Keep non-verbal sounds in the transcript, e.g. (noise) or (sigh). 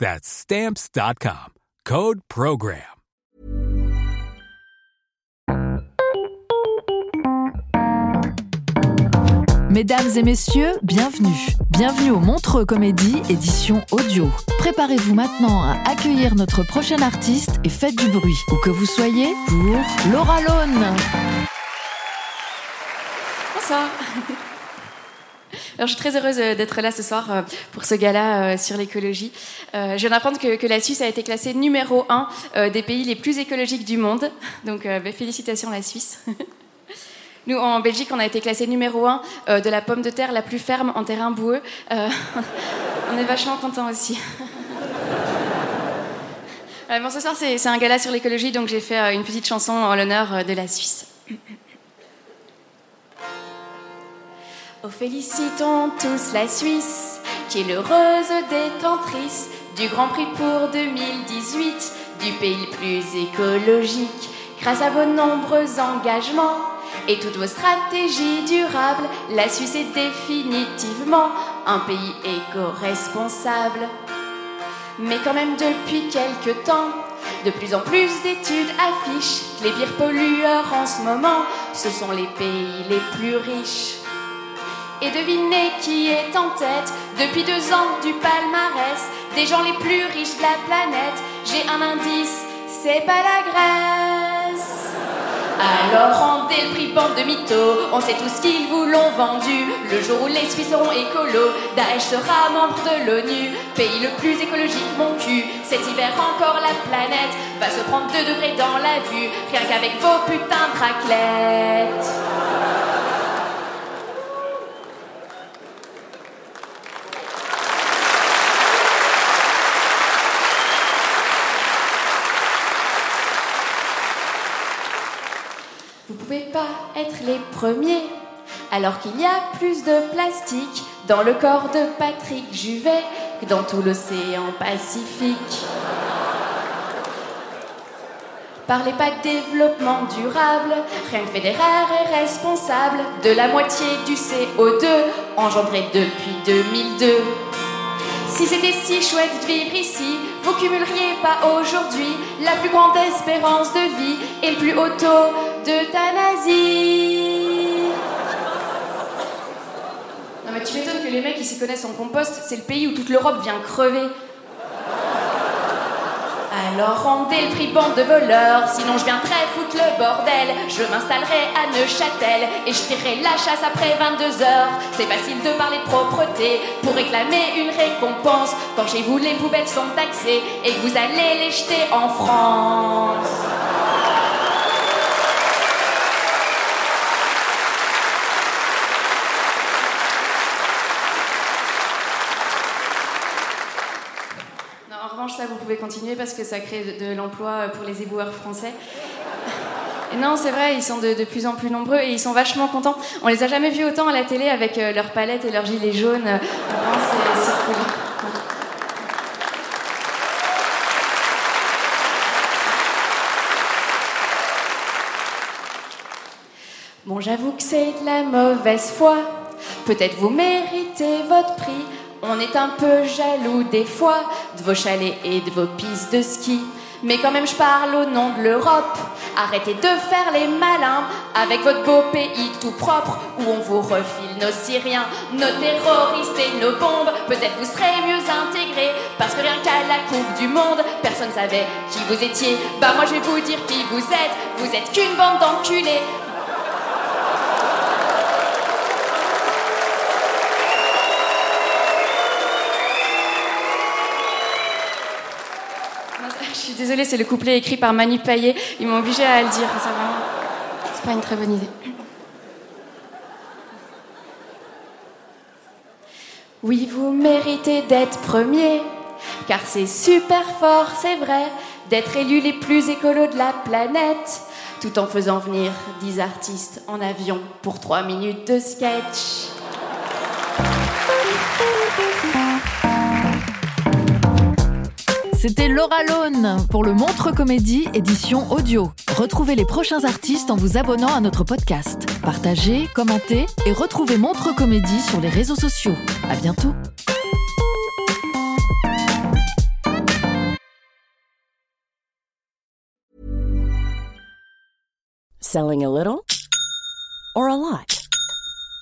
That's stamps.com. Code program. Mesdames et messieurs, bienvenue. Bienvenue au Montreux Comédie, édition audio. Préparez-vous maintenant à accueillir notre prochain artiste et faites du bruit, où que vous soyez, pour Laura Lone. Bonsoir. Alors, je suis très heureuse euh, d'être là ce soir euh, pour ce gala euh, sur l'écologie. Je viens d'apprendre que, la Suisse a été classée numéro un des pays les plus écologiques du monde. (laughs) Donc, bah, félicitations la Suisse. (laughs) Nous, en Belgique, on a été classé numéro un de la pomme de terre la plus ferme en terrain boueux. (laughs) On est vachement contents aussi. Bon, ce soir, c'est un gala sur l'écologie, donc j'ai fait une petite chanson en l'honneur de la Suisse. Félicitons tous la Suisse, qui est l'heureuse détentrice du Grand Prix pour 2018, du pays le plus écologique. Grâce à vos nombreux engagements et toutes vos stratégies durables, la Suisse est définitivement un pays éco-responsable. Mais quand même depuis quelque temps, de plus en plus d'études affichent que les pires pollueurs en ce moment, ce sont les pays les plus riches. Et devinez qui est en tête depuis deux ans du palmarès des gens les plus riches de la planète. J'ai un indice, c'est pas la Grèce. Alors rendez le prix bande de mythos, on sait tout ce qu'ils vous l'ont vendu. Le jour où les Suisses seront écolos, Daesh sera membre de l'ONU. Pays le plus écologique, mon cul. Cet hiver encore la planète va se prendre 2 degrés dans la vue, rien qu'avec vos putains de raclettes. Vous pouvez pas les premiers, alors qu'il y a plus de plastique dans le corps de Patrick Juvet que dans tout l'océan Pacifique. Parlez pas de développement durable, rien que est responsable de la moitié du CO2 engendré depuis 2002. Si c'était si chouette de vivre ici, vous cumuleriez pas aujourd'hui la plus grande espérance de vie et le plus haut taux d'euthanasie. Non mais tu m'étonnes que les mecs qui s'y connaissent en compost, c'est le pays où toute l'Europe vient crever. Alors rendez le prix de voleurs, sinon je viendrai foutre le bordel. Je m'installerai à Neuchâtel et je tirerai la chasse après 22 heures. C'est facile de parler de propreté pour réclamer une récompense quand chez vous les poubelles sont taxées et que vous allez les jeter en France. Vous pouvez continuer parce que ça crée de, l'emploi pour les éboueurs français. (laughs) Non, c'est vrai, ils sont de, plus en plus nombreux et ils sont vachement contents. On les a jamais vus autant à la télé avec euh, leurs palettes et leurs gilets jaunes. Bon, j'avoue que c'est de la mauvaise foi. Peut-être vous méritez votre prix. On est un peu jaloux des fois de vos chalets et de vos pistes de ski. Mais quand même, je parle au nom de l'Europe. Arrêtez de faire les malins avec votre beau pays tout propre où on vous refile nos Syriens, nos terroristes et nos bombes. Peut-être vous serez mieux intégrés parce que rien qu'à la Coupe du Monde, personne savait qui vous étiez. Bah, moi je vais vous dire qui vous êtes. Vous êtes qu'une bande d'enculés. Désolée, c'est le couplet écrit par Manu Payet. Ils m'ont obligé à le dire. C'est pas une très bonne idée. Oui, vous méritez d'être premier, car c'est super fort, c'est vrai, d'être élus les plus écolos de la planète, tout en faisant venir 10 artistes en avion pour 3 minutes de sketch. C'était Laura Lone pour le Montre Comédie édition audio. Retrouvez les prochains artistes en vous abonnant à notre podcast. Partagez, commentez et retrouvez Montre Comédie sur les réseaux sociaux. À bientôt. Selling a little or a lot?